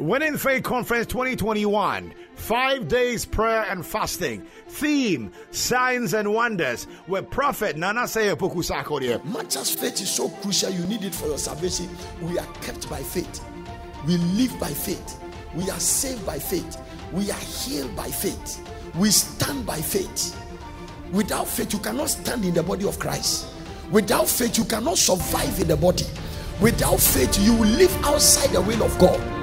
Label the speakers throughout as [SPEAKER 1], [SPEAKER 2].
[SPEAKER 1] Winning Faith Conference 2021. Five days prayer and fasting. Theme Signs and Wonders with Prophet Nana Seyopoku Sarkodie.
[SPEAKER 2] Much as faith is so crucial, you need it for your salvation. We are kept by faith. We live by faith. We are saved by faith. We are healed by faith. We stand by faith. Without faith, you cannot stand in the body of Christ. Without faith, you cannot survive in the body. Without faith, you will live outside the will of God.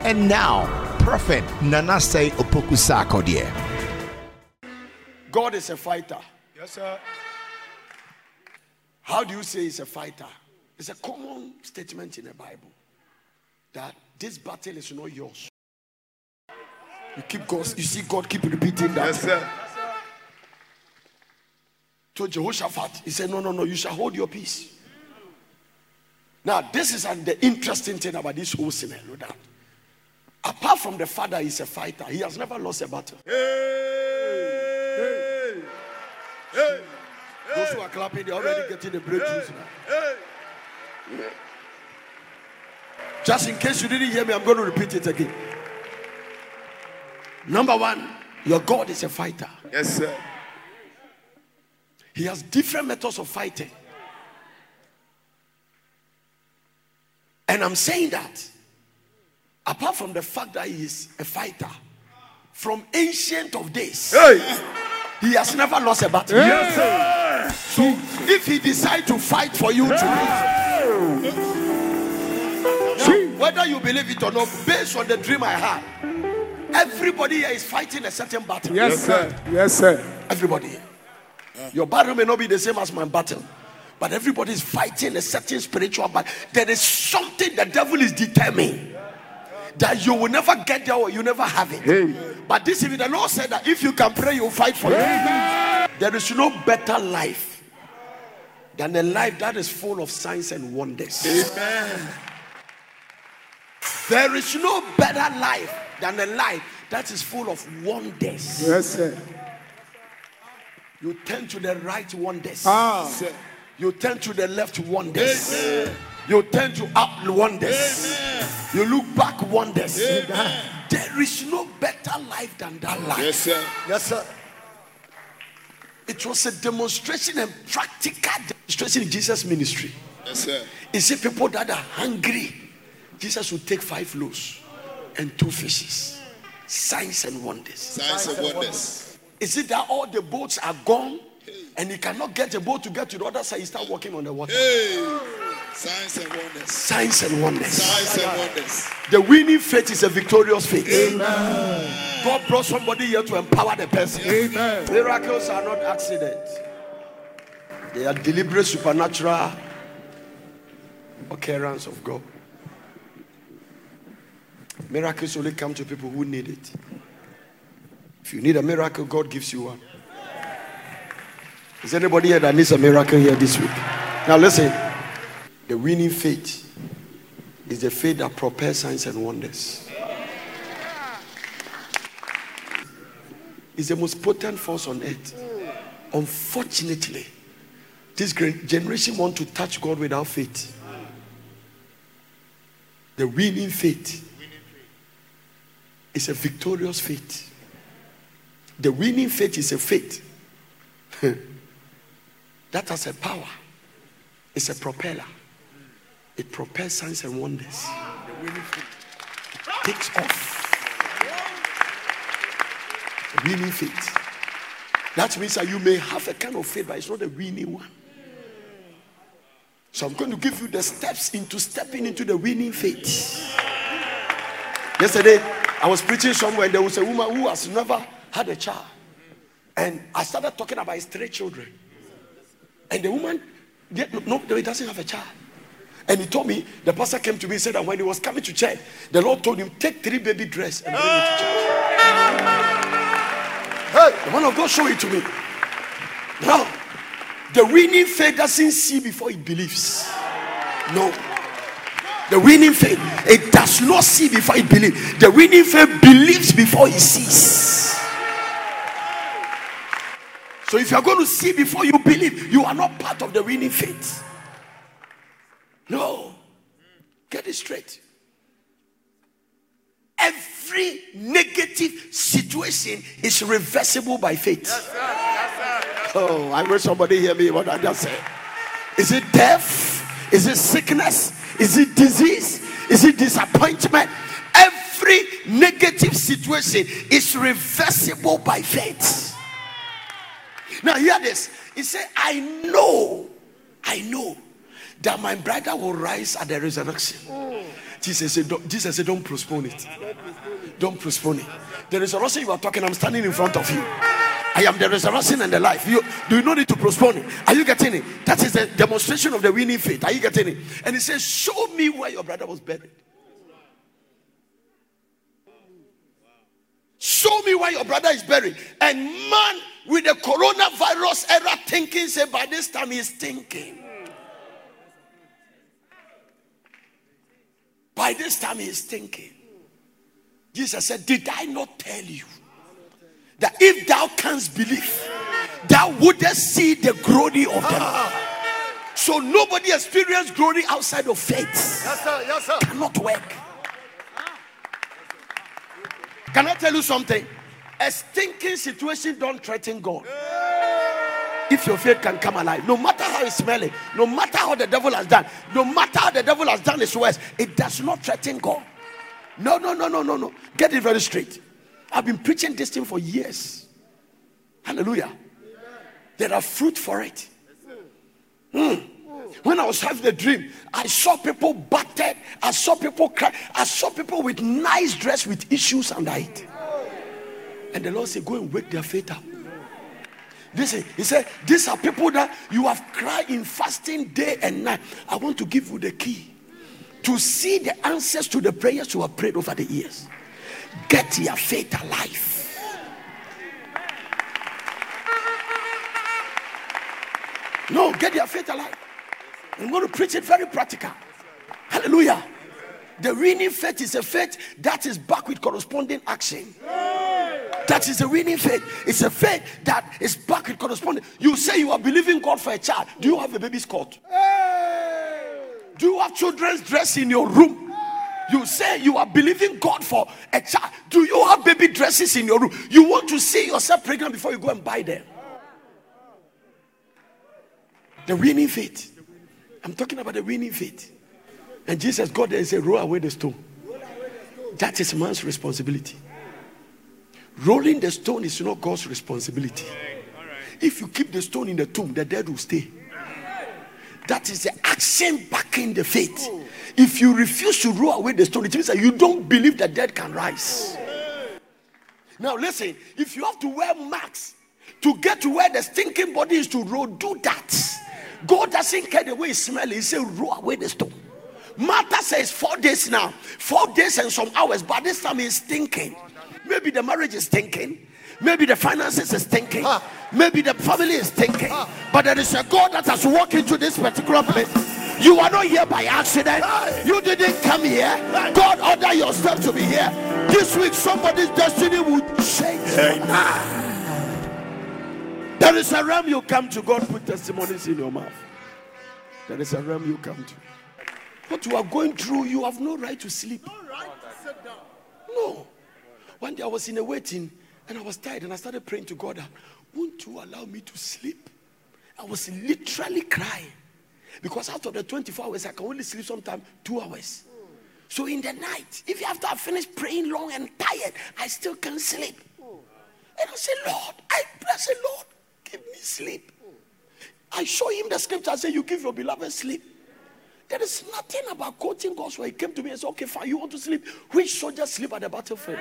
[SPEAKER 1] And now, Prophet Nanase Opoku Sarkodie.
[SPEAKER 2] God is a fighter.
[SPEAKER 3] Yes, sir.
[SPEAKER 2] How do you say he's a fighter? It's a common statement in the Bible that this battle is not yours. You keep God, you see God keep repeating that.
[SPEAKER 3] Yes, sir.
[SPEAKER 2] To Jehoshaphat, he said, No, no, no, you shall hold your peace. Now, this is an, the interesting thing about this whole scenario that apart from the fact that he's a fighter, he has never lost a battle.
[SPEAKER 3] Hey. Hey.
[SPEAKER 2] Those who are clapping, they're already getting the breakthroughs now.
[SPEAKER 3] Hey.
[SPEAKER 2] Just in case you didn't hear me, I'm going to repeat it again. Number one, your God is a fighter.
[SPEAKER 3] Yes, sir.
[SPEAKER 2] He has different methods of fighting. And I'm saying that apart from the fact that he is a fighter, from ancient of days,
[SPEAKER 3] Hey.
[SPEAKER 2] he has never lost a battle.
[SPEAKER 3] Yes, sir.
[SPEAKER 2] So if he decides to fight for you today, now, whether you believe it or not, based on the dream I had, everybody here is fighting a certain battle.
[SPEAKER 3] Yes, sir. Yes, sir.
[SPEAKER 2] Everybody here. Your battle may not be the same as my battle, but everybody is fighting a certain spiritual battle. There is something the devil is determined that you will never get there or you never have it.
[SPEAKER 3] Hey.
[SPEAKER 2] But this if the Lord said that if you can pray, you'll fight for it. There is no better life than a life that is full of signs and wonders.
[SPEAKER 3] Amen.
[SPEAKER 2] There is no better life than a life that is full of wonders.
[SPEAKER 3] Yes, sir.
[SPEAKER 2] You turn to the right wonders.
[SPEAKER 3] Ah.
[SPEAKER 2] You turn to the left wonders. You turn to up wonders. You look back wonders. There is no better life than that life.
[SPEAKER 3] Yes, sir.
[SPEAKER 2] Yes, sir. It was a demonstration and practical demonstration in Jesus' ministry.
[SPEAKER 3] Yes, sir.
[SPEAKER 2] You see, people that are hungry, Jesus would take five loaves and two fishes. Signs and wonders.
[SPEAKER 3] Signs and wonders.
[SPEAKER 2] Is it that all the boats are gone and he cannot get a boat to get to the other side? He start walking on the water.
[SPEAKER 3] Hey. Signs and wonders.
[SPEAKER 2] Signs and wonders.
[SPEAKER 3] Signs and wonders.
[SPEAKER 2] The winning faith is a victorious faith. Amen. God brought somebody here to empower the person.
[SPEAKER 3] Amen.
[SPEAKER 2] Miracles are not accidents. They are deliberate supernatural occurrence of God. Miracles only come to people who need it. If you need a miracle, God gives you one. Is anybody here that needs a miracle here this week? Now listen. The winning faith is the faith that propels signs and wonders. It's the most potent force on earth. Unfortunately, this generation want to touch God without faith. The winning faith is a victorious faith. The winning faith is a faith that has a power. It's a propeller. It propels signs and wonders. The winning faith takes off. Winning faith. That means that you may have a kind of faith, but it's not a winning one. So I'm going to give you the steps into stepping into the winning faith. Yesterday, I was preaching somewhere, and there was a woman who has never had a child. And I started talking about his three children. And the woman, no, no, he doesn't have a child. And he told me, the pastor came to me and said that when he was coming to church, the Lord told him, take three baby dress and bring it to church. Hey, the man of God showed it to me. Now, the winning faith doesn't see before it believes. No. The winning faith, it does not see before it believes. The winning faith believes before it sees. So if you are going to see before you believe, you are not part of the winning faith. No. Get it straight. every negative situation is reversible by faith. Oh, I wish somebody hear me what I just said. Is it death? Is it sickness? Is it disease? Is it disappointment? Every negative situation is reversible by faith. Now, hear this. He said, I know, I know that my brother will rise at the resurrection. Jesus said, don't, Jesus said, don't postpone it. Don't postpone it. The resurrection you are talking, I'm standing in front of you. I am the resurrection and the life. You do you not need to postpone it? Are you getting it? That is the demonstration of the winning faith. Are you getting it? And he says, Show me where your brother was buried. Show me where your brother is buried. And man, with the coronavirus era thinking, say by this time he's thinking. By this time he's thinking. Jesus said, Did I not tell you that if thou canst believe, thou wouldst see the glory of the Lord? So nobody experienced glory outside of faith.
[SPEAKER 1] Yes, sir. Yes, sir.
[SPEAKER 2] Cannot work. Can I tell you something? A stinking situation don't threaten God. If your faith can come alive, no matter how it's smelling, no matter how the devil has done, no matter how the devil has done his worst, it does not threaten God. No, no, no, no, no, no. Get it very straight. I've been preaching this thing for years. Hallelujah. There are fruit for it. Hmm. When I was having the dream, I saw people battered. I saw people cry. I saw people with nice dress with issues under it. And the Lord said, Go and wake their faith up. Listen, He said, These are people that you have cried in fasting day and night. I want to give you the key to see the answers to the prayers you have prayed over the years. Get your faith alive. No, get your faith alive. I'm going to preach it very practical. Hallelujah. The winning faith is a faith that is back with corresponding action. That is a winning faith. It's a faith that is back with corresponding. You say you are believing God for a child. Do you have a baby's coat? Do you have children's dress in your room? You say you are believing God for a child. Do you have baby dresses in your room? You want to see yourself pregnant before you go and buy them. The winning faith. I'm talking about the winning faith. And Jesus got there and said, Roll away the stone. That is man's responsibility. Rolling the stone is not God's responsibility. If you keep the stone in the tomb, the dead will stay. That is the action backing the faith. If you refuse to roll away the stone, it means that you don't believe the dead can rise. Now, listen, if you have to wear masks to get to where the stinking body is to roll, do that. God doesn't care the way it smells. He said, roll away the stone. Martha says four days now, four days and some hours, but this time he's thinking. Maybe the marriage is thinking. Maybe the finances is thinking. Ah. Maybe the family is thinking. Ah. But there is a God that has walked into this particular place. You are not here by accident. You didn't come here. God ordered your steps to be here. This week, somebody's destiny will change. There is a realm you come to. God put testimonies in your mouth. There is a realm you come to. What you are going through, you have no right to sleep. No right to sit down. No. One day I was in a waiting and I was tired and I started praying to God, Won't you allow me to sleep? I was literally crying because out of the 24 hours, I can only sleep sometimes two hours. So in the night, if after I finish praying long and tired, I still can't sleep. And I say, Lord, I bless the Lord, give me sleep. I show him the scripture. I say, You give your beloved sleep. There is nothing about quoting God's word. He came to me and said, Okay, fine, you want to sleep? Which soldier sleep at the battlefield?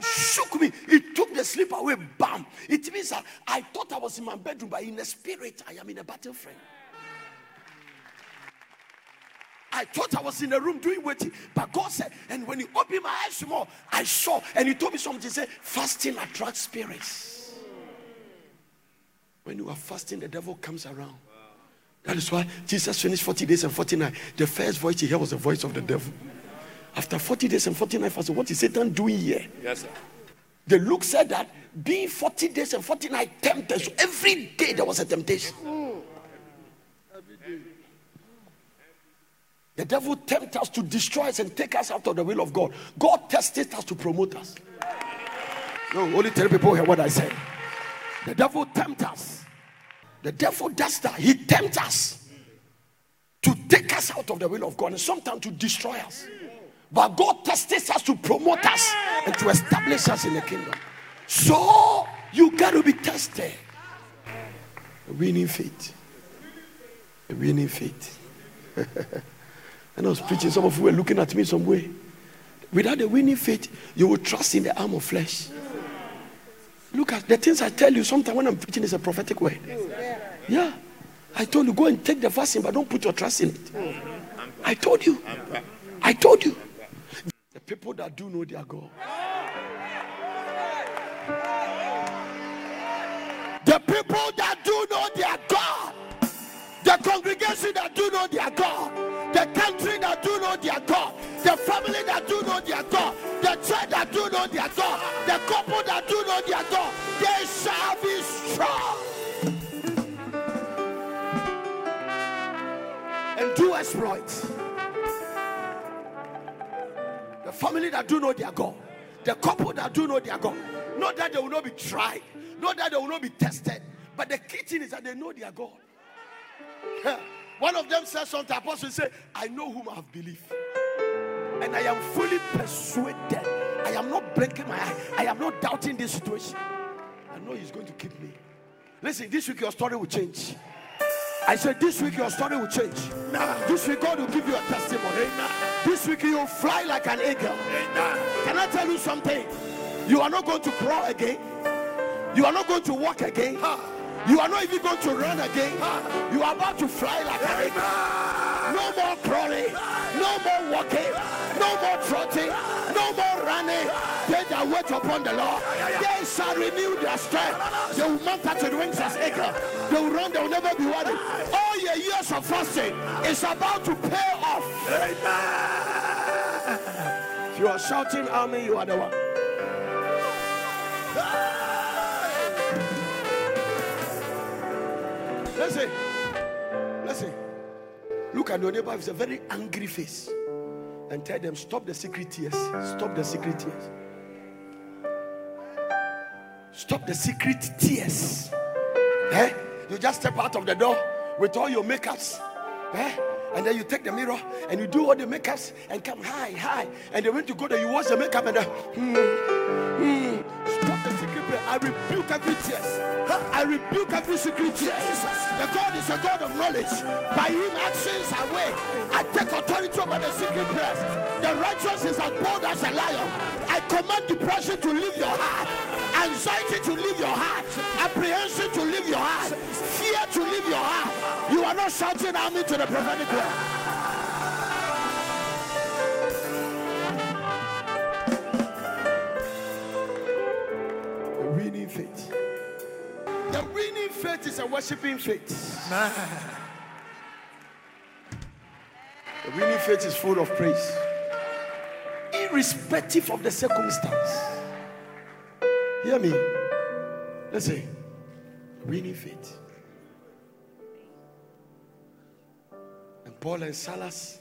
[SPEAKER 2] Shook me. It took the sleep away. Bam. It means that I thought I was in my bedroom, but in the spirit, I am in a battlefield. I thought I was in the room doing waiting, but God said, and when He opened my eyes more, I saw, and He told me something. He said, fasting attracts spirits. When you are fasting, the devil comes around. That is why Jesus finished 40 days and 49. The first voice he heard was the voice of the devil. After 40 days and 49 fasting, what is Satan doing here?
[SPEAKER 3] Yes, sir.
[SPEAKER 2] The Luke said that being 40 days and 49 tempted, so every day there was a temptation. Every day. The devil tempts us to destroy us and take us out of the will of God. God tested us to promote us. No, only tell people hear what I say. The devil tempts us. The devil does that. He tempts us to take us out of the will of God and sometimes to destroy us. But God tests us to promote us and to establish us in the kingdom. So you got to be tested. A winning faith. A winning faith. and I was preaching, some of you were looking at me some way. Without a winning faith, you will trust in the arm of flesh. Look at the things I tell you. Sometimes when I'm preaching, it's a prophetic word. Yeah. I told you, go and take the vaccine, but don't put your trust in it. I told you. I told you. The people that do know their God. The people that do know their God. The congregation that do know their God. The country that do know their God. The family that do know their God. The church that do know their God. The couple that do know their God. They shall be strong. The family that do know their God. The couple that do know their God. Not that they will not be tried. Not that they will not be tested. But the key thing is that they know their God. One of them said something. Apostle said, I know whom I have believed. And I am fully persuaded. I am not breaking my eye. I am not doubting this situation. I know He's going to keep me. Listen, this week your story will change. I said, This week your story will change. This week God will give you a testimony. This week you will fly like an eagle. Can I tell you something? You are not going to crawl again. You are not going to walk again. You are not even going to run again. You are about to fly like an eagle. No more crawling. No more walking. No more trotting. No more running. They that wait upon the Lord, they shall renew their strength. They will mount up to the wings as eagle. They will run. They will never be worried. All your years of fasting is about to pay off. If you are shouting, Amen, you are the one. Listen, listen. Look at your neighbor with a very angry face and tell them, Stop the secret tears. Stop the secret tears. Stop the secret tears. Eh? You just step out of the door with all your makeups. Eh? And then you take the mirror and you do all the makeups and come high, high. And then when you go there, you wash the makeup and then, hmm, hmm. I rebuke every tears. I rebuke every secret tears. The God is a God of knowledge. By him actions are way. I take authority over the secret prayers. The righteous is as bold as a lion. I command depression to leave your heart. Anxiety to leave your heart. Apprehension to leave your heart. Fear to leave your heart. You are not shouting army to the prophetic word. Faith is a worshiping faith. The winning faith is full of praise, irrespective of the circumstance. Hear me. Listen. Winning faith. And Paul and Silas.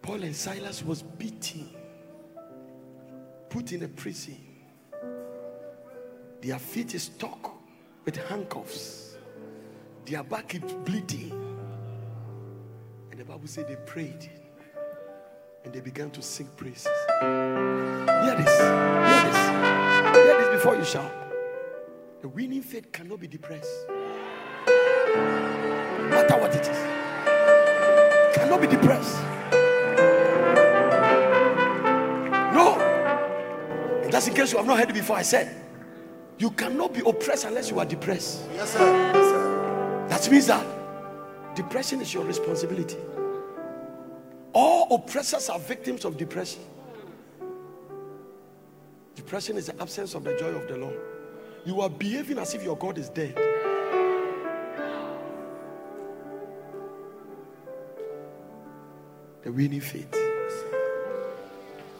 [SPEAKER 2] Paul and Silas was beaten, put in a prison. Their feet is stuck with handcuffs. Their back is bleeding. And the Bible said they prayed and they began to sing praises. Hear this. Hear this. Hear this before you shout. The winning faith cannot be depressed. No matter what it is. Cannot be depressed. No. And just in case you have not heard it before, I said, you cannot be oppressed unless you are depressed.
[SPEAKER 3] Yes, sir. Yes, sir.
[SPEAKER 2] That means that depression is your responsibility. All oppressors are victims of depression. Depression is the absence of the joy of the Lord. You are behaving as if your God is dead. The winning faith.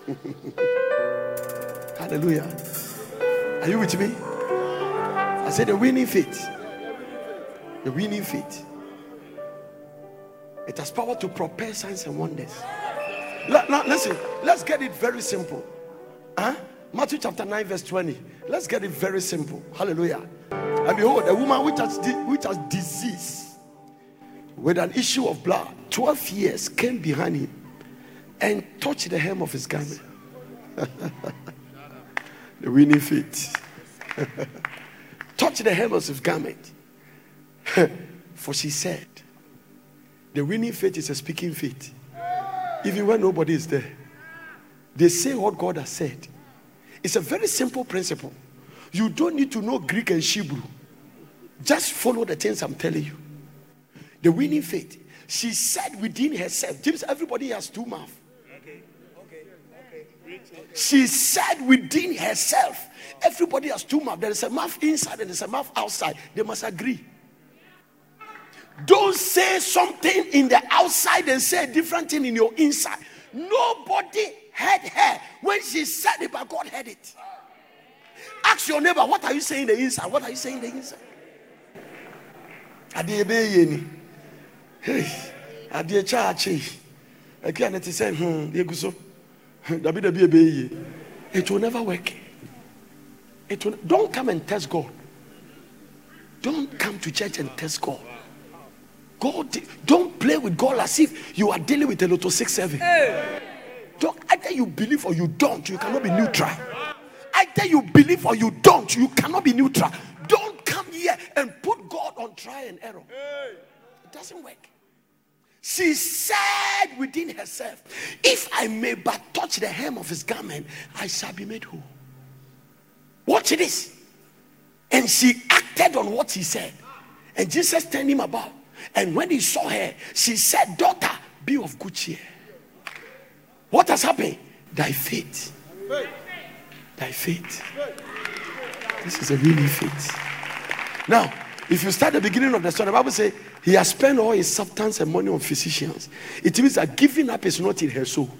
[SPEAKER 2] Hallelujah. Are you with me? I said the winning faith. The winning faith It has power to prepare signs and wonders. Now, listen, let's get it very simple. Huh? Matthew chapter 9, verse 20. Let's get it very simple. Hallelujah. And behold, a woman which has, which has disease with an issue of blood, 12 years, came behind him and touched the hem of his garment. the winning feet. touched the hem of his garment. For she said, The winning faith is a speaking faith. Even when nobody is there, they say what God has said. It's a very simple principle. You don't need to know Greek and Hebrew. Just follow the things I'm telling you. The winning faith. She said within herself, James, everybody has two mouths. Okay, okay, okay. She said within herself, everybody has two mouths. There is a mouth inside and there's a mouth outside. They must agree. Don't say something in the outside and say a different thing in your inside. Nobody heard her when she said it, but God heard it. Ask your neighbor, what are you saying in the inside? What are you saying in the inside? a hmm it will never work it will don't come and test God don't come to church and test God God don't play with God as if you are dealing with a Lotto 6 7 don't either you believe or you don't you cannot be neutral either you believe or you don't you cannot be neutral don't come here and put God on trial and error. It doesn't work. She said within herself, If I may but touch the hem of his garment, I shall be made whole. Watch this. And she acted on what he said. And Jesus turned him about. And when he saw her, she said, Daughter, be of good cheer. What has happened? Thy faith. Thy faith. This is a really faith. Now, if you start the beginning of the story, the Bible says he has spent all his substance and money on physicians. It means that giving up is not in her soul.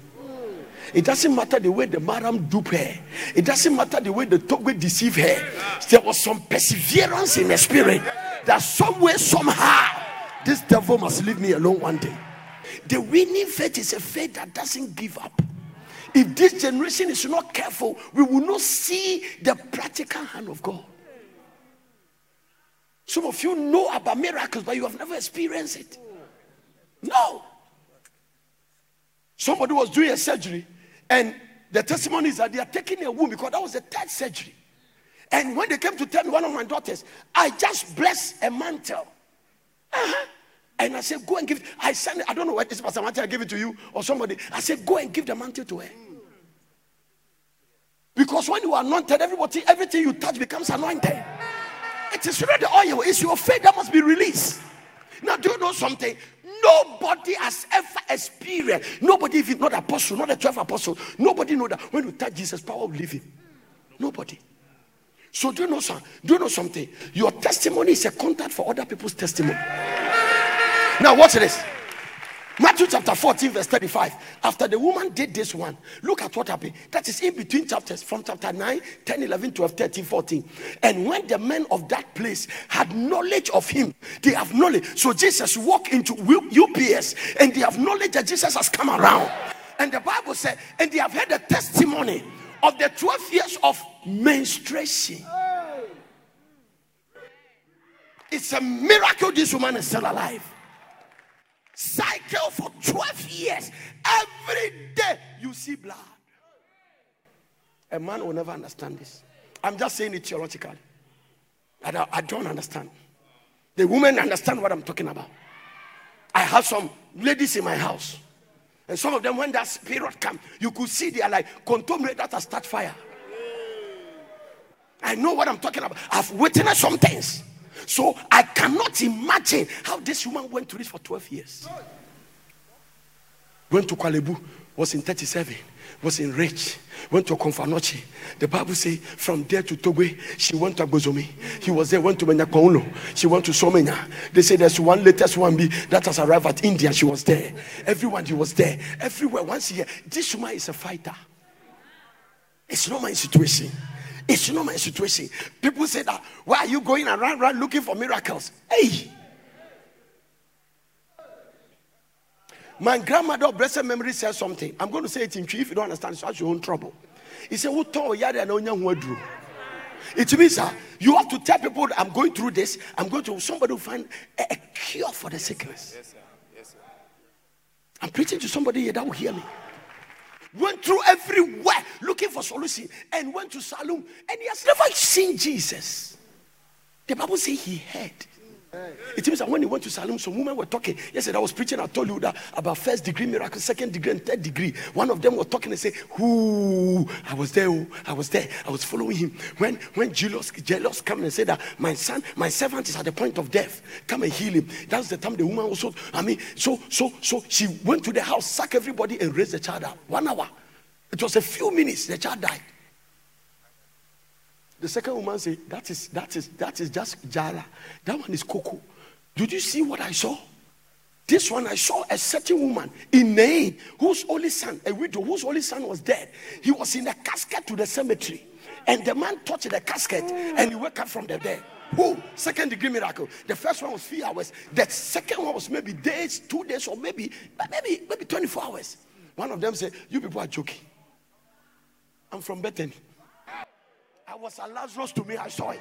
[SPEAKER 2] It doesn't matter the way the madam dupe her. It doesn't matter the way the Togwe deceive her. There was some perseverance in the spirit that somewhere, somehow, this devil must leave me alone one day. The winning faith is a faith that doesn't give up. If this generation is not careful, we will not see the practical hand of God. Some of you know about miracles, but you have never experienced it. No. Somebody was doing a surgery, and the testimony is that they are taking a womb because that was the third surgery. And when they came to tell me, one of my daughters, I just blessed a mantle. Uh-huh. And I said, Go and give. it. I sent I don't know what this Pastor Martin, I give it to you or somebody. I said, Go and give the mantle to her. Because when you are anointed, everybody, everything you touch becomes anointed. It is not the oil, it's your faith that must be released. Now, do you know something? Nobody has ever experienced, nobody, it's not apostle, not the 12 apostle, nobody know that when you touch Jesus, power will leave him. Nobody. So do you know something? Do you know something? Your testimony is a contact for other people's testimony. Now watch this. Matthew chapter 14, verse 35. After the woman did this one, look at what happened. That is in between chapters from chapter 9, 10, 11, 12, 13, 14. And when the men of that place had knowledge of him, they have knowledge. So Jesus walked into UPS and they have knowledge that Jesus has come around. And the Bible said, and they have heard the testimony of the 12 years of menstruation. It's a miracle this woman is still alive cycle for 12 years. Every day you see blood. A man will never understand this. I'm just saying it theologically. I don't, I don't understand. The women understand what I'm talking about. I have some ladies in my house. And some of them, when that spirit come, you could see they are like contaminated that start fire. I know what I'm talking about. I've witnessed some things. So I cannot imagine how this woman went through this for 12 years. Went to Korle Bu, was in 37, was in Ridge, went to Komfo-Anokye. The Bible says from there to Togwe, she went to Agbozume. He was there, went to Menyakwaulo. She went to Somanya. They say there's one latest one B that has arrived at India. She was there. Everyone, she was there. Everywhere, once a year. This woman is a fighter. It's not my situation. It's not my situation. People say that, why are you going around, around looking for miracles? Hey! My grandmother of blessed memory said something. I'm going to say it in Twi. If you don't understand, it's your own trouble. He said, Who told yada and onya drew? It means uh, you have to tell people I'm going through this. I'm going to somebody will find a, a cure for the sickness. Yes, sir. Yes, sir. I'm preaching to somebody here that will hear me. Went through everywhere looking for solution and went to Salem and he has never seen Jesus. The Bible says he heard. It means that when he went to Salem, some women were talking. Yesterday I was preaching, I told you that about first degree miracle, second degree, and third degree. One of them was talking and say, Who I was there, oh, I was there, I was following him. When when jealous, jealous come and said that my son, my servant is at the point of death. Come and heal him. That's the time the woman also, I mean, so so so she went to the house, sack everybody, and raised the child up. One hour. It was a few minutes, the child died. The second woman said, That is that is that is just Jara. That one is Coco. Did you see what I saw? This one I saw a certain woman in Nain whose only son, a widow whose only son was dead. He was in a casket to the cemetery. And the man touched the casket and he woke up from the dead. Who? Second degree miracle. The first one was three hours. The second one was maybe days, two days, or maybe maybe maybe 24 hours. One of them said, You people are joking. I'm from Bethany. I was a Lazarus to me, I saw it.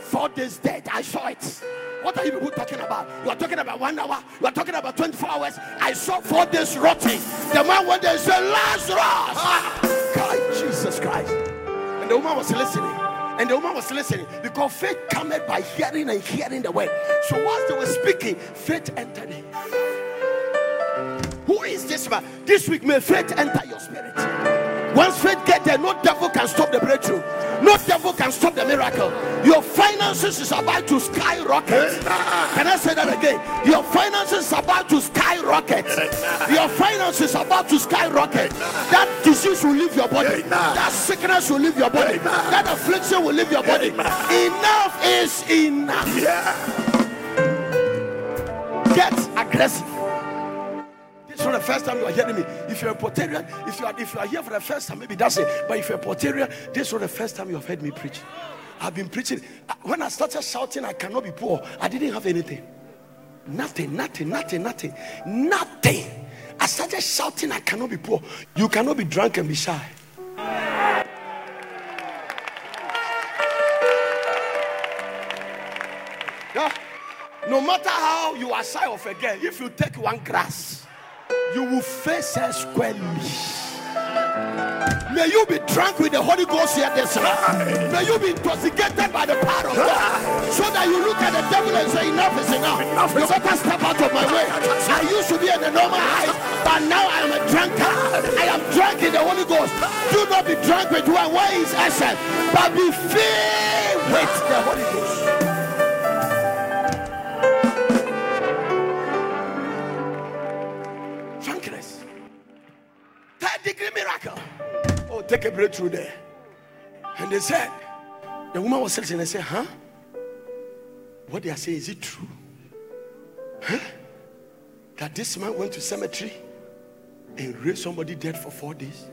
[SPEAKER 2] Four days dead, I saw it. What are you people talking about? You are talking about one hour, you are talking about 24 hours. I saw four days rotting. The man went there and said, Lazarus! Ah, God, Jesus Christ. And the woman was listening. And the woman was listening because faith cometh by hearing and hearing the word. So whilst they were speaking, faith entered him. Who is this man? This week may faith enter your spirit. Once faith get there, no devil can stop the breakthrough. No devil can stop the miracle. Your finances is about to skyrocket. Can I say that again? Your finances is about to skyrocket. Your finances is about to skyrocket. That disease will leave your body. That sickness will leave your body. That affliction will leave your body. Enough is enough. Get aggressive first time you are hearing me. If you're a Portarian, if you are if you are here for the first time, maybe that's it. But if you're a Portarian, this was the first time you have heard me preach. I've been preaching. When I started shouting, I cannot be poor. I didn't have anything. Nothing, nothing, nothing, nothing, nothing. I started shouting, I cannot be poor. You cannot be drunk and be shy. Yeah. No matter how you are shy of a girl, if you take one grass, you will face her squarely. May you be drunk with the Holy Ghost here this night. May you be intoxicated by the power of God. So that you look at the devil and say, Enough is enough. enough you better step out of my way. I used to be in the normal height, but now I am a drunkard. I am drunk in the Holy Ghost. Do not be drunk with one. Where is essence? But be filled with the Holy Ghost. Degree miracle. Oh, take a breakthrough there. And they said, the woman was sitting and said, Huh? What they are saying, is it true? Huh? That this man went to cemetery and raised somebody dead for four days.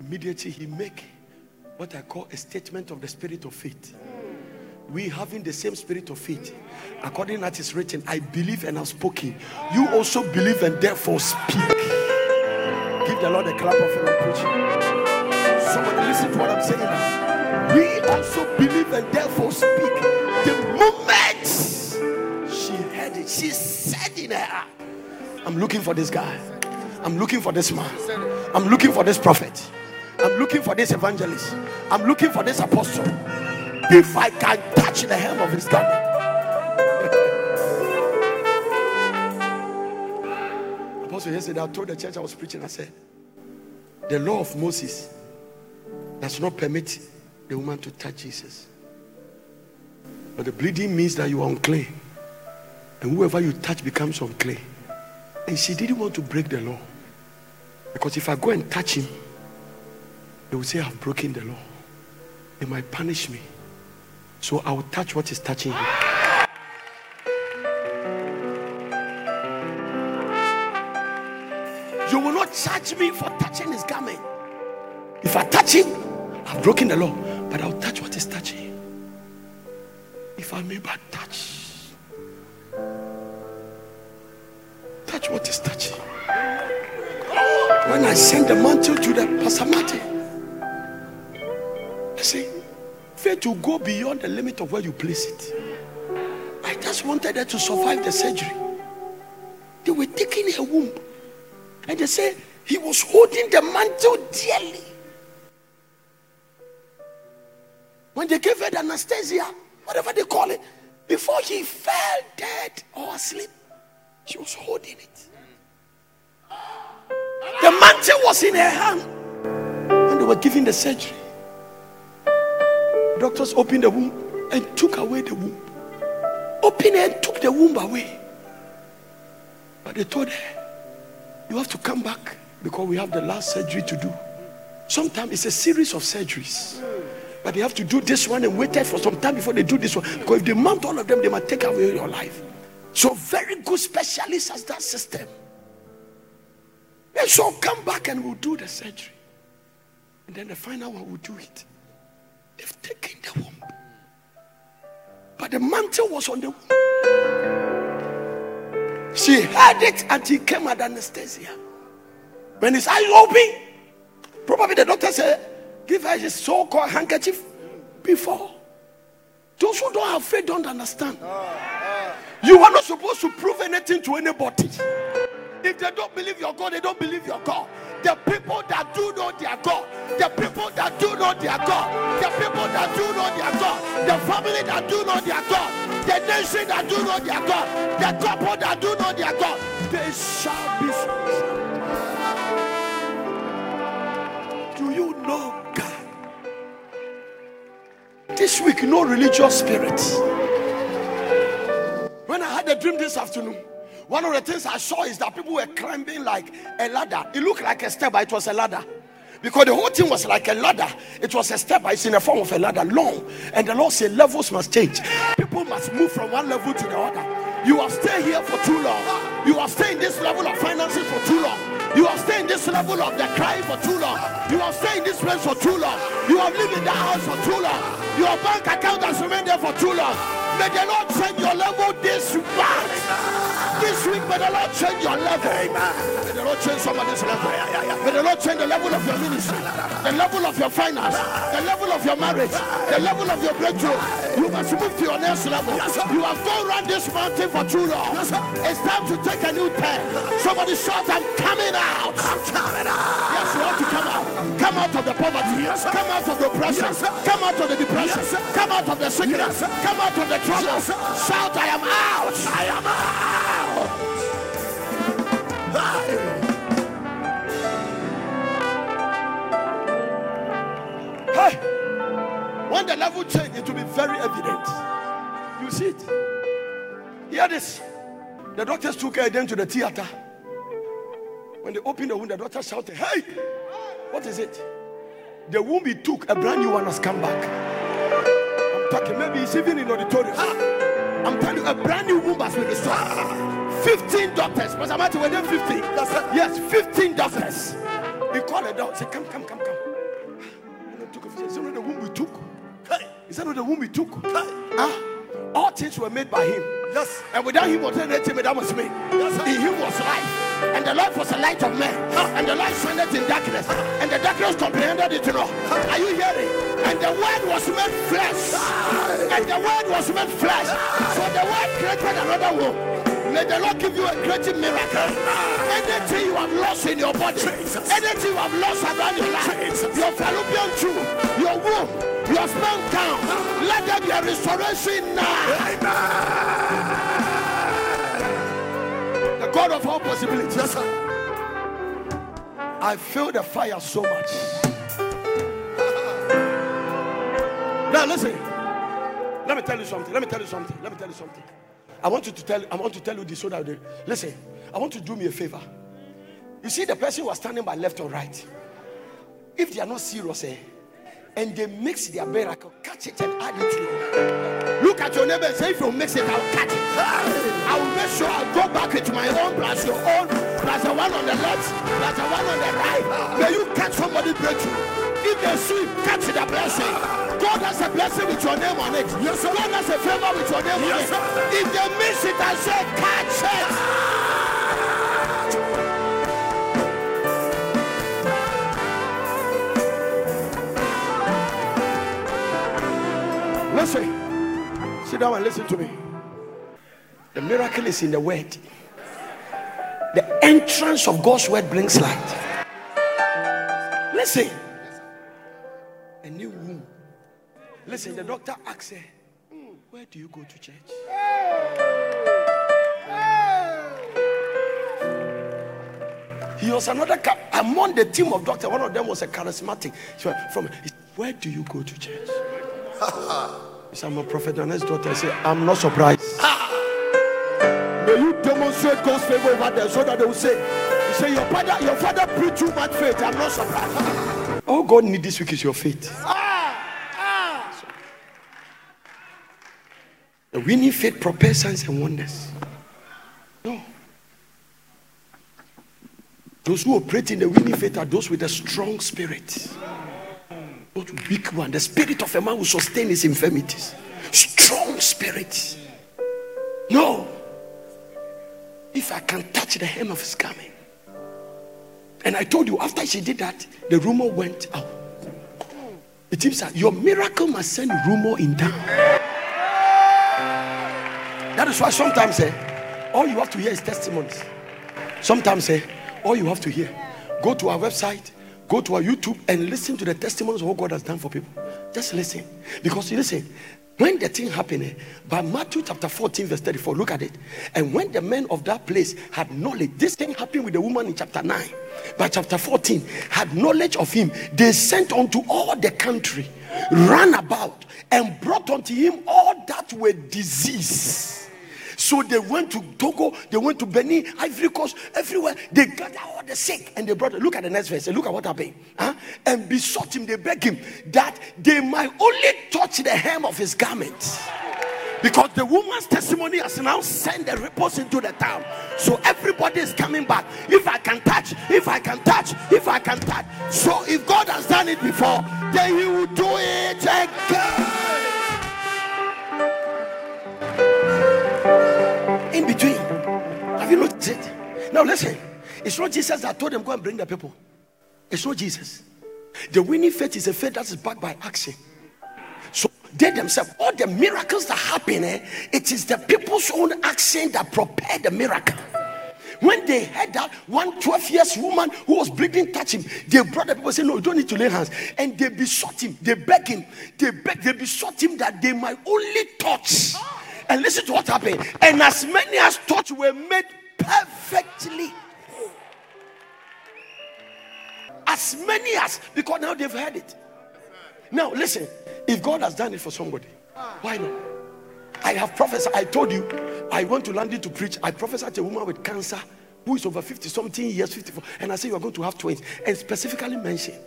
[SPEAKER 2] Immediately he make what I call a statement of the spirit of faith. We having the same spirit of faith. According as is written, I believe and I've spoken. You also believe and therefore speak. The Lord a clap of and preaching. Somebody listen to what I'm saying. We also believe and therefore speak. The moment she heard it, she said in her heart, I'm looking for this guy. I'm looking for this man. I'm looking for this prophet. I'm looking for this evangelist. I'm looking for this apostle. If I can touch the hem of his garment. apostle yesterday, I told the church I was preaching, I said, the law of Moses does not permit the woman to touch Jesus. But the bleeding means that you are unclean. And whoever you touch becomes unclean. And she didn't want to break the law. Because if I go and touch him, they will say I've broken the law. They might punish me. So I will touch what is touching him. Charge me for touching his garment. If I touch him, I've broken the law, but I'll touch what is touching. If I may but touch, touch what is touching. When I send the mantle to the Pastor Martin, I say, faith to go beyond the limit of where you place it. I just wanted her to survive the surgery. They were taking her womb. And they say he was holding the mantle dearly. When they gave her the anesthesia, whatever they call it, before he fell dead or asleep, she was holding it. The mantle was in her hand. when they were giving the surgery. Doctors opened the womb and took away the womb. Opened and took the womb away. But they told her, You have to come back because we have the last surgery to do. Sometimes it's a series of surgeries. But they have to do this one and waited for some time before they do this one. Because if they mount all of them, they might take away your life. So, very good specialists has that system. And so, come back and we'll do the surgery. And then the final one will do it. They've taken the womb. But the mantle was on the womb. She had it and he came at anesthesia. When his eyes open, probably the doctor said, Give her his so called handkerchief before. Those who don't have faith don't understand. You are not supposed to prove anything to anybody. If they don't believe your God, they don't believe your God. The people that do know their God, the people that do know their God, the people that do know their God, the family that do know their God, the nation that do know their God, the couple that do know their God, they shall be. saved. Do you know God? this week, no religious spirit. When I had a dream this afternoon, one of the things I saw is that people were climbing like a ladder. It looked like a step, but it was a ladder. Because the whole thing was like a ladder. It was a step, it's in the form of a ladder, long. And the Lord said levels must change. People must move from one level to the other. You have stayed here for too long. You have stayed in this level of finances for too long. You have stayed in this level of the crying for too long. You have stayed in this place for too long. You have lived in that house for too long. Your bank account has remained there for too long. May the Lord change your level this month. This week, may the Lord change your level. May the Lord change somebody's level. May the Lord change the level of your ministry, the level of your finance, the level of your marriage, the level of your breakthrough. You must move to your next level. You have gone around this mountain for too long. It's time to take a new turn. Somebody shout, I'm coming out. I'm coming out. Yes, you have to come out. Come out of the poverty. Yes, Come out of the oppression. Come out of the depression. Come out of the sickness. Come out of the trouble. Shout, I am out. I am out. Hey, when the level change, it will be very evident. You see it. Hear this. The doctors took her then to the theater. When they opened the womb, the doctor shouted, Hey, what is it? The womb he took, a brand new one has come back. I'm talking, maybe it's even in auditorium. Ah! I'm telling you, a brand new womb has been restored. 15 doctors. Pastor Martin, were there 15? Yes, 15 doctors. He called the dog, said, Come, come, come, come. And they took a He said, No, the womb we took. He said, No, the womb we took. Ah, all things were made by him. Yes. And without him was anything that was made. Yes, in him was life. And the life was the light of men. And the light shined in darkness. And the darkness comprehended it not. Are you hearing? And the word was made flesh. And the word was made flesh. So the word created another womb. May the Lord give you a great miracle. Anything you have lost in your body, anything you have lost around your life, your fallopian tube, your womb, your sperm count, let there be a restoration now. The God of all possibilities. Yes, sir. I feel the fire so much. Now listen. Let me tell you something. Let me tell you something. Let me tell you something. I want you to tell. I want to tell you this so that they, listen. I want you to do me a favor. You see the person who was standing by left or right. If they are not serious, eh, and they mix their miracle, catch it and add it to you. Look at your neighbor and say, if you mix it, I'll catch it. I will make sure I'll go back into my own plus your own, plus the one on the left, plus the one on the right. May you catch somebody breakthrough. If they sleep, catch the blessing. God has a blessing with your name on it. Yes, sir. God has a favor with your name yes, on sir. it. If they miss it, I say, catch it. Listen, sit down and listen to me. The miracle is in the word. The entrance of God's word brings light. Listen. Listen, the doctor asked her, "Hmm, Where do you go to church? He was another among the team of doctors. One of them was a charismatic. She went from where do you go to church? He said, I'm a prophet. And his daughter said, I'm not surprised. May you demonstrate God's favor over them so that they will say, You say your father, your father preached too much faith. I'm not surprised. All God need this week is your faith. The winning faith propels signs and wonders. No. Those who operate in the winning faith are those with a strong spirit. Not weak one. The spirit of a man will sustain his infirmities. Strong spirit. No. If I can touch the hem of his garment. And I told you, after she did that, the rumor went out. It seems that your miracle must send rumor in town. That is why sometimes eh, all you have to hear is testimonies. Sometimes eh, all you have to hear, go to our website, go to our YouTube, and listen to the testimonies of what God has done for people. Just listen. Because you listen, when the thing happened, eh, by Matthew chapter 14, verse 34, look at it. And when the men of that place had knowledge, this thing happened with the woman in chapter 9. By chapter 14, had knowledge of him, they sent unto all the country, ran about, and brought unto him all that were diseased. So they went to Togo, they went to Benin, Ivory Coast, everywhere. They gathered all the sick and they brought. Look at the next verse. Look at what happened. Huh? And besought him, they begged him that they might only touch the hem of his garment. Because the woman's testimony has now sent the ripples into the town. So everybody is coming back. If I can touch, if I can touch, if I can touch. So if God has done it before, then he will do it again. You noticed? Now listen. It's not Jesus that told them go and bring the people. It's not Jesus. The winning faith is a faith that is backed by action. So they themselves, all the miracles that happen, eh, it is the people's own action that prepared the miracle. When they heard that one 12 years woman who was bleeding touch him, they brought the people say, No, you don't need to lay hands. And they besought him, they begged him, they begged, they besought him that they might only touch. And listen to what happened. And as many as touched were made perfectly. As many as, because now they've heard it. Now, listen, if God has done it for somebody, why not? I have prophesied, I told you, I went to London to preach. I prophesied to a woman with cancer who is over 50 something years, 54, and I said, You are going to have twins, and specifically mentioned,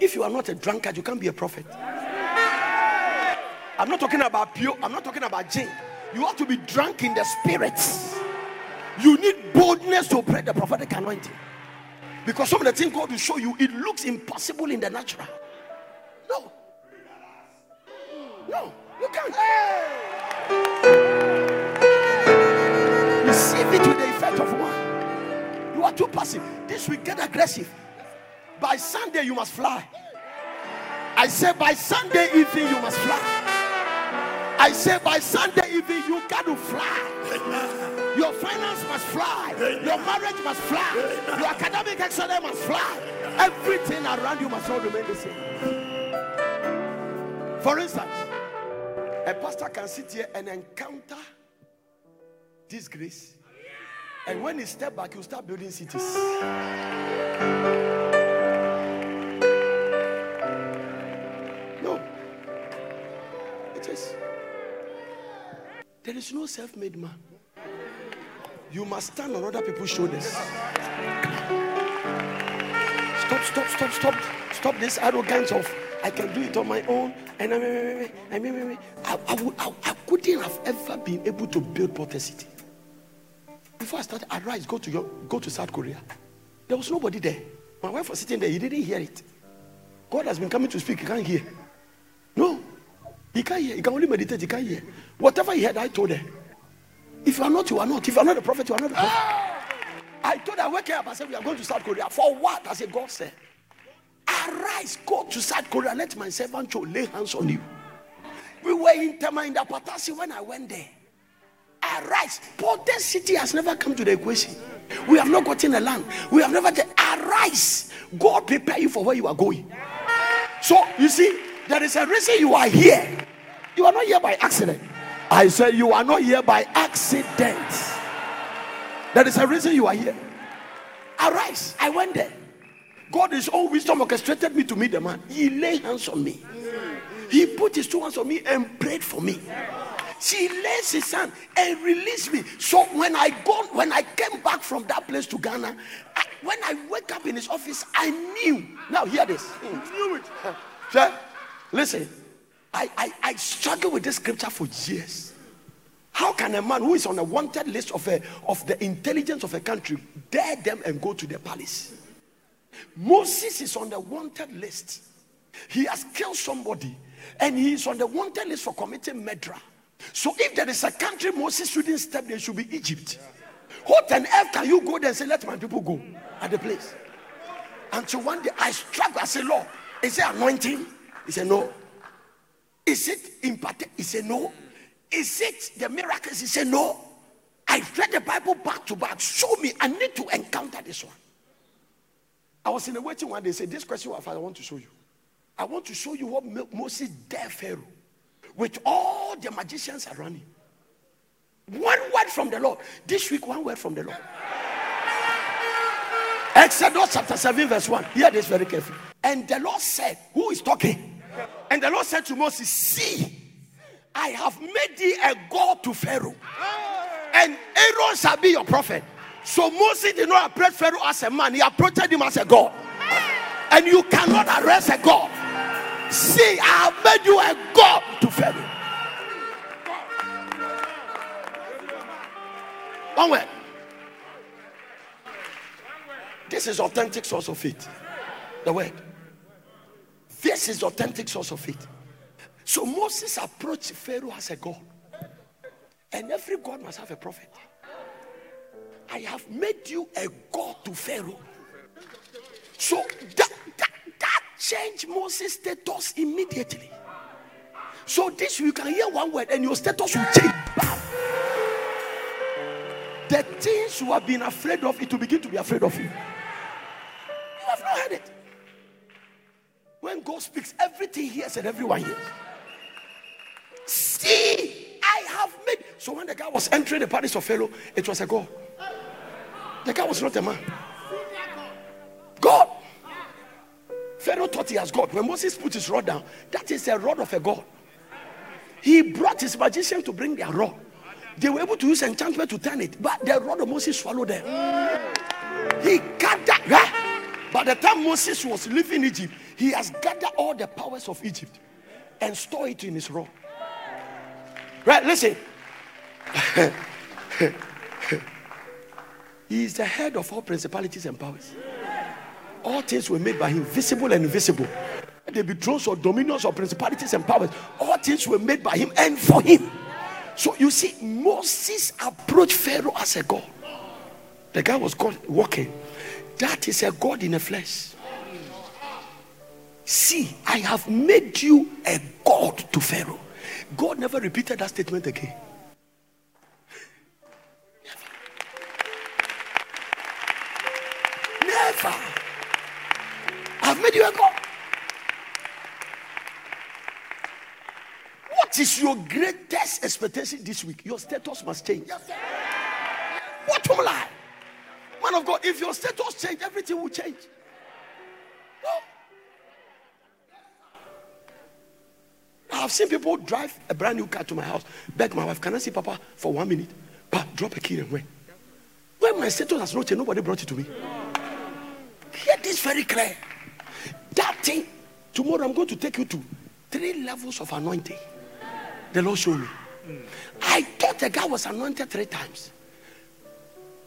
[SPEAKER 2] if you are not a drunkard, you can't be a prophet. I'm not talking about pure, I'm not talking about gin. You have to be drunk in the spirit. You need boldness to pray the prophetic anointing. Because some of the things God will show you, it looks impossible in the natural. No. No, you can't. Receive it with the effect of one. You are too passive. This will get aggressive. By Sunday, you must fly. I say, by Sunday evening, you must fly. I say, by Sunday evening, you got to fly. Your finance must fly. Your marriage must fly. Your academic excellence must fly. Everything around you must all remain the same. For instance, a pastor can sit here and encounter this grace. And when he step back, he'll start building cities. There is no self made man. You must stand on other people's shoulders. Stop, stop, stop, stop. Stop this arrogance of I can do it on my own. And I, I, I, I, I, would, I, I couldn't have ever been able to build Port City. Before I started, I rise, go to your, go to South Korea. There was nobody there. My wife was sitting there. He didn't hear it. God has been coming to speak. He can't hear. He can't hear. He can only meditate. He can't hear. Whatever he heard, I told her. If you are not, you are not. If you are not a prophet, you are not a prophet. I told her, wake up. I said, we are going to South Korea. For what? I said, God said. Ah. Arise, go to South Korea, let my servant Joe lay hands on you. We were in Tema in the Patasi when I went there. Arise. Port city has never come to the equation. We have not gotten a land. We have never. Get, arise. God prepare you for where you are going. So you see, there is a reason you are here. You are not here by accident. I said you are not here by accident. There is a reason you are here. Arise. I went there. God is all wisdom orchestrated me to meet the man. He laid hands on me. He put his two hands on me and prayed for me. She lays his hand and released me. So when I go, when I came back from that place to Ghana, I, when I wake up in his office, I knew. Now hear this. I Knew it. Listen. I, I, I struggle with this scripture for years. How can a man who is on a wanted list of, a, of the intelligence of a country dare them and go to the palace? Moses is on the wanted list. He has killed somebody and he is on the wanted list for committing murder. So if there is a country Moses shouldn't step there, should be Egypt. What on earth can you go there and say, let my people go at the place? Until one day I struggle. I say, Lord, is it anointing? He said, no. Is it imparted? He said, no. Is it the miracles? He said, no. I read the Bible back to back. Show me. I need to encounter this one. I was in a waiting one day. Said, this question, I want to show you. I want to show you what Moses did Pharaoh with all the magicians around him. One word from the Lord. This week, one word from the Lord. Exodus chapter 7, verse 1. Hear this very carefully. And the Lord said, Who is talking? And the Lord said to Moses, See, I have made thee a God to Pharaoh, and Aaron shall be your prophet. So Moses did not approach Pharaoh as a man, he approached him as a God. And you cannot arrest a God. See, I have made you a God to Pharaoh. One word. This is authentic source of faith. The word. This is authentic source of faith. So Moses approached Pharaoh as a God. And every God must have a prophet. I have made you a God to Pharaoh. So that, that, that changed Moses' status immediately. So this you can hear one word and your status will change. The things you have been afraid of, it will begin to be afraid of you. You have not heard it. When God speaks, everything he hears and everyone hears. See, I have made. So when the guy was entering the palace of Pharaoh, it was a God. The guy was not a man. God. Pharaoh thought he has God. When Moses put his rod down, that is a rod of a God. He brought his magician to bring their rod. They were able to use enchantment to turn it, but the rod of Moses swallowed them. He cut that. gathered. By the time Moses was leaving Egypt, he has gathered all the powers of Egypt and stored it in his rod. Right, listen. he is the head of all principalities and powers. All things were made by him, visible and invisible. They be thrones or dominions or principalities and powers. All things were made by him and for him. So you see, Moses approached Pharaoh as a God. The guy was God walking. That is a God in the flesh. See, I have made you a God to Pharaoh. God never repeated that statement again. Never. Never. I've made you a God. What is your greatest expectation this week? Your status must change. What will I? Man of God, if your status change, everything will change. I've seen people drive a brand new car to my house, beg my wife, Can I see Papa for one minute? Pa, drop a key and wait. When my status has not changed, nobody brought it to me. Hear this very clear. That thing, tomorrow I'm going to take you to three levels of anointing. The Lord showed me. I thought the guy was anointed three times.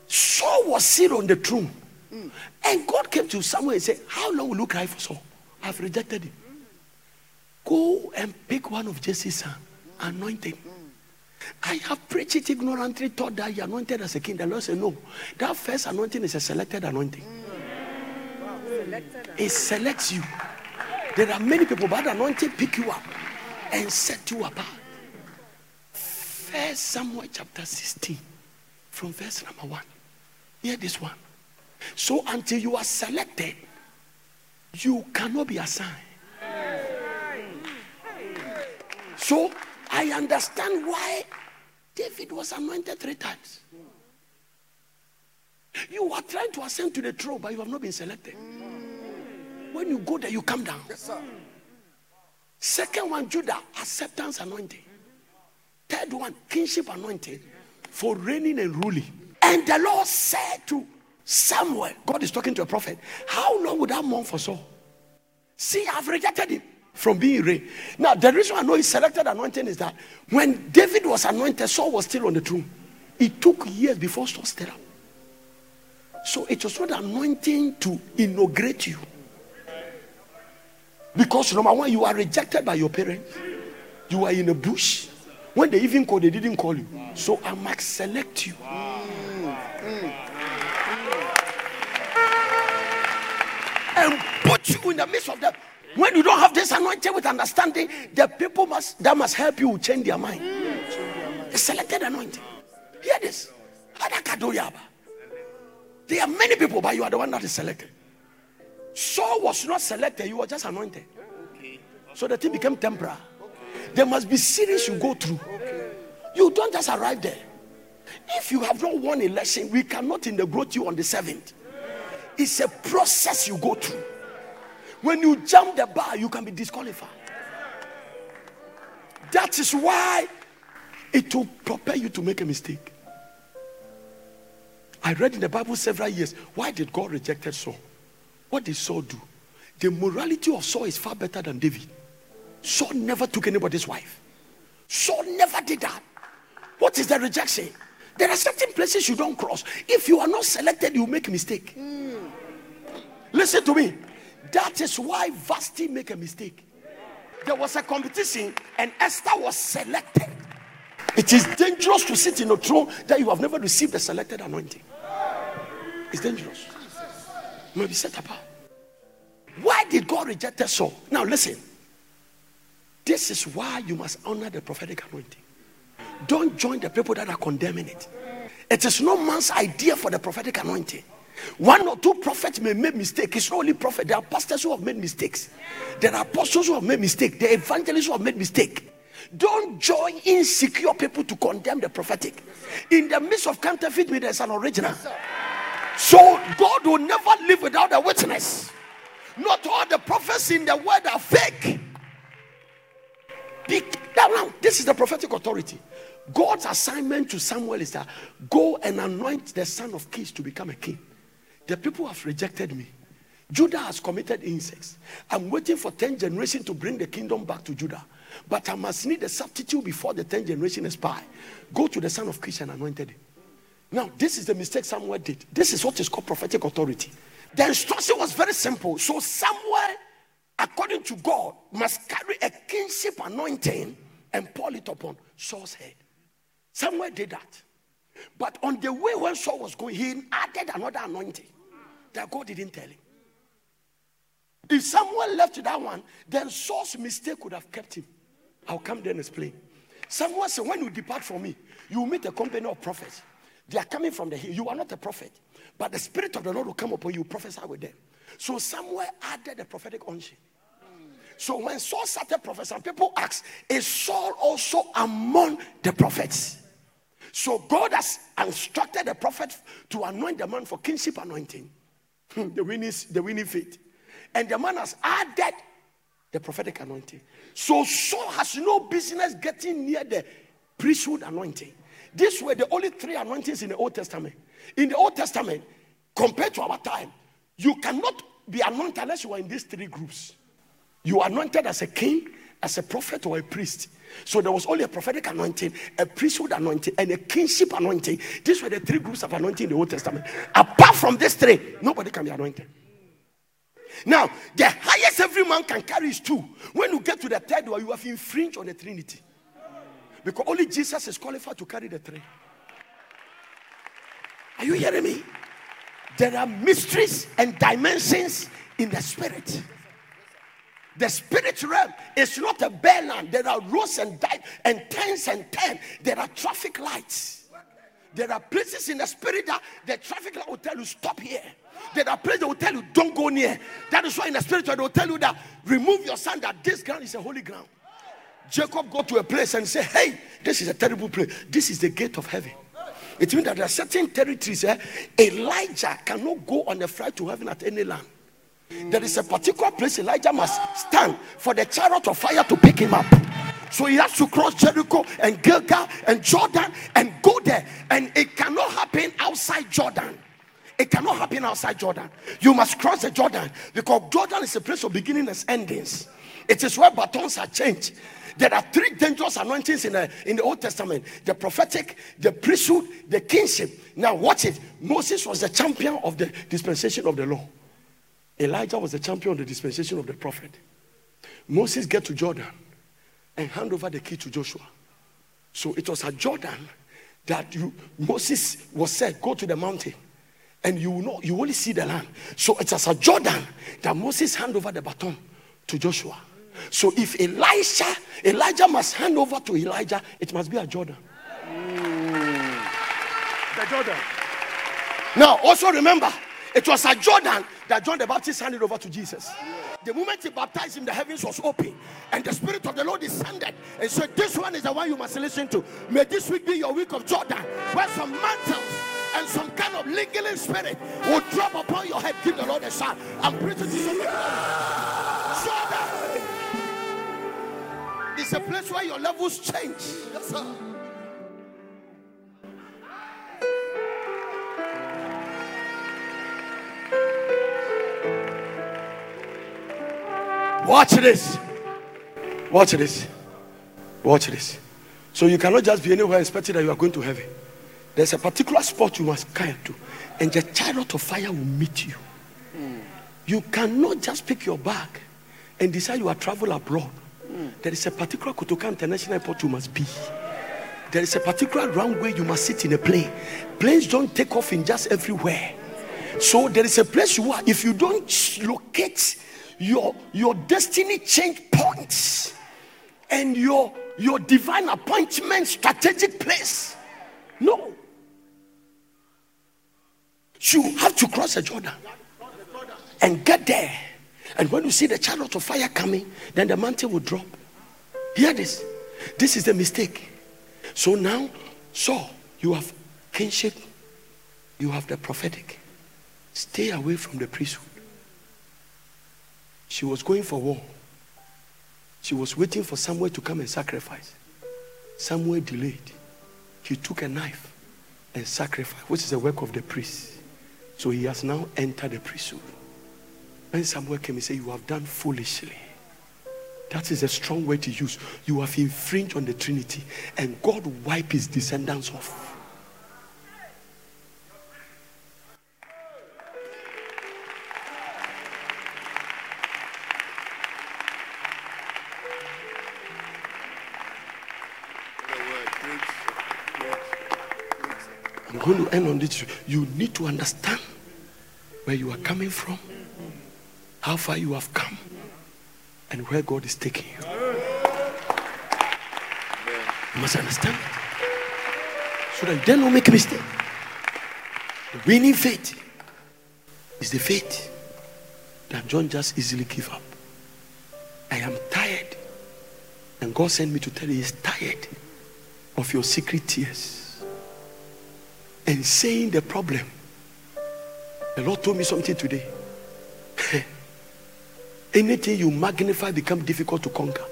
[SPEAKER 2] Saul was seated on the throne. And God came to Samuel and said, How long will you cry for Saul? I've rejected him. Go and pick one of Jesse's son, anoint him. I have preached it ignorantly, thought that he anointed as a king. The Lord said, No. That first anointing is a selected anointing. It selects you. There are many people, but the anointing pick you up and set you apart. First Samuel chapter 16, from verse number one. Hear this one. So until you are selected, you cannot be assigned. So I understand why David was anointed three times. You are trying to ascend to the throne, but you have not been selected. When you go there, you come down. Yes, Second one, Judah, acceptance anointing. Third one, kingship anointing for reigning and ruling. And the Lord said to Samuel, God is talking to a prophet, How long would I mourn for Saul? See, I've rejected him from being reigned. Now, the reason I know he selected anointing is that when David was anointed, Saul was still on the throne. It took years before Saul stood up. So it was not anointing to inaugurate you. Because number one, you are rejected by your parents. You are in a bush. When they even call, they didn't call you. So I must select you. And put you in the midst of them. When you don't have this anointing with understanding, the people must that must help you change their mind. The selected anointing. Hear this. There are many people, but you are the one that is selected. Saul was not selected, you were just anointed. So the thing became temporal. There must be series you go through. You don't just arrive there. If you have not won election, we cannot in the integrate you on the 7th. It's a process you go through. When you jump the bar, you can be disqualified. That is why it will prepare you to make a mistake. I read in the Bible several years. Why did God reject Saul? What did Saul do? The morality of Saul is far better than David. Saul never took anybody's wife. Saul never did that. What is the rejection? There are certain places you don't cross. If you are not selected, you make a mistake. Mm. Listen to me. That is why Vashti make a mistake. There was a competition and Esther was selected. It is dangerous to sit in a throne that you have never received the selected anointing. It's dangerous. You be set apart. Why did God reject Saul? Now listen. This is why you must honor the prophetic anointing. Don't join the people that are condemning it. It is no man's idea for the prophetic anointing. One or two prophets may make mistakes. It's not only prophet. There are pastors who have made mistakes. There are apostles who have made mistakes. There are evangelists who have made mistakes. Don't join insecure people to condemn the prophetic. In the midst of counterfeit, there's an original. So God will never live without a witness. Not all the prophets in the world are fake. Now, this is the prophetic authority. God's assignment to Samuel is that go and anoint the son of Kish to become a king. The people have rejected me. Judah has committed incest. I'm waiting for 10 generations to bring the kingdom back to Judah. But I must need a substitute before the 10 generation expire. Go to the son of Kish and anointed him. Now, this is the mistake Samuel did. This is what is called prophetic authority. The instruction was very simple. So, Samuel, according to God, must carry a kingship anointing and pour it upon Saul's head. Samuel did that. But on the way when Saul was going, he added another anointing that God didn't tell him. If someone left that one, then Saul's mistake could have kept him. I'll come there and explain. Someone said, When you depart from me, you will meet a company of prophets. They are coming from the hill. You are not a prophet, but the Spirit of the Lord will come upon you, prophesy with them. So, Samuel added the prophetic unction. So, when Saul started prophesying, people asked, Is Saul also among the prophets? So, God has instructed the prophet to anoint the man for kingship anointing. Hmm. the winning, the winning faith. And the man has added the prophetic anointing. So Saul has no business getting near the priesthood anointing. These were the only three anointings in the Old Testament. In the Old Testament, compared to our time, you cannot be anointed unless you are in these three groups. You are anointed as a king, as a prophet, or a priest. So there was only a prophetic anointing, a priesthood anointing, and a kingship anointing. These were the three groups of anointing in the Old Testament. Apart from these three, nobody can be anointed. Now, the highest every man can carry is two. When you get to the third one, you have infringed on the Trinity. Because only Jesus is qualified to carry the three. Are you hearing me? There are mysteries and dimensions in the spirit. The spirit realm is not a bare land. There are rows and dive and tens and ten. There are traffic lights. There are places in the spirit that the traffic light will tell you stop here. There are places that will tell you don't go near. That is why in the spirit they will tell you that remove your son that this ground is a holy ground. Jacob go to a place and say, Hey, this is a terrible place. This is the gate of heaven. It means that there are certain territories eh, Elijah cannot go on a flight to heaven at any land. There is a particular place Elijah must stand for the chariot of fire to pick him up. So he has to cross Jericho and Gilgal and Jordan and go there. And it cannot happen outside Jordan. It cannot happen outside Jordan. You must cross the Jordan because Jordan is a place of beginnings and endings. It is where batons are changed. There are three dangerous anointings in the, in the Old Testament the prophetic, the priesthood, the kingship. Now, watch it. Moses was the champion of the dispensation of the law, Elijah was the champion of the dispensation of the prophet. Moses get to Jordan and hand over the key to Joshua. So it was at Jordan that you, Moses was said, Go to the mountain and you will know you only see the land. So it was at Jordan that Moses hand over the baton to Joshua. So if Elisha, Elijah must hand over to Elijah, it must be at Jordan.
[SPEAKER 1] The Jordan.
[SPEAKER 2] Now, also remember, it was at Jordan that John the Baptist handed over to Jesus. The moment he baptized him, the heavens was open, and the Spirit of the Lord descended and said, This one is the one you must listen to. May this week be your week of Jordan, where some mantles and some kind of lingering spirit will drop upon your head. Give the Lord a shout. I'm preaching to some people. Jordan is a place where your levels change. Yes, sir. Watch this. Watch this. Watch this. So you cannot just be anywhere expecting that you are going to heaven. There's a particular spot you must come to, and the chariot of fire will meet you. You cannot just pick your bag and decide you are travel abroad. There is a particular Kotoka International Airport you must be. There is a particular runway you must sit in a plane. Planes don't take off in just everywhere. So there is a place you are. If you don't locate your your destiny change points and your your divine appointment strategic place, no. You have to cross the Jordan and get there. And when you see the chariot of fire coming, then the mantle will drop. Hear this. This is the mistake. So now, so you have kingship, you have the prophetic. Stay away from the priesthood. She was going for war. She was waiting for Samuel to come and sacrifice. Samuel delayed. He took a knife and sacrificed, which is the work of the priest. So he has now entered the priesthood. When Samuel came, and said, You have done foolishly. That is a strong word to use. You have infringed on the Trinity, and God will wipe his descendants off. Going to end on this. You need to understand where you are coming from, how far you have come, and where God is taking you. You must understand it. So that you then don't make a mistake. The winning faith is the faith that John just easily give up. I am tired. And God sent me to tell you he's tired of your secret tears and saying the problem. The Lord told me something today. Anything you magnify become difficult to conquer.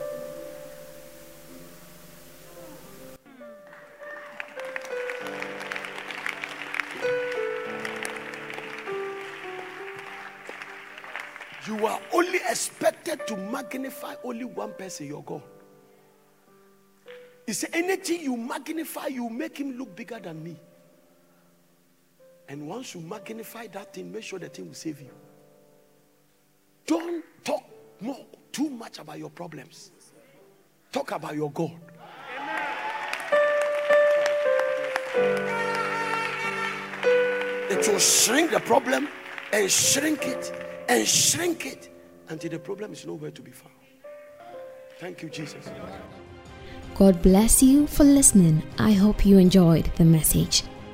[SPEAKER 2] You are only expected to magnify only one person, your God. He said, anything you magnify, you make him look bigger than me. And once you magnify that thing, make sure the thing will save you. Don't talk more too much about your problems. Talk about your God. It will shrink the problem and shrink it and shrink it until the problem is nowhere to be found. Thank you, Jesus.
[SPEAKER 4] God bless you for listening. I hope you enjoyed the message.